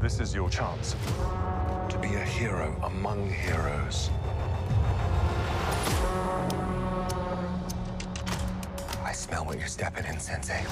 This is your chance. To be a hero among heroes. I smell what you're stepping in, Sensei.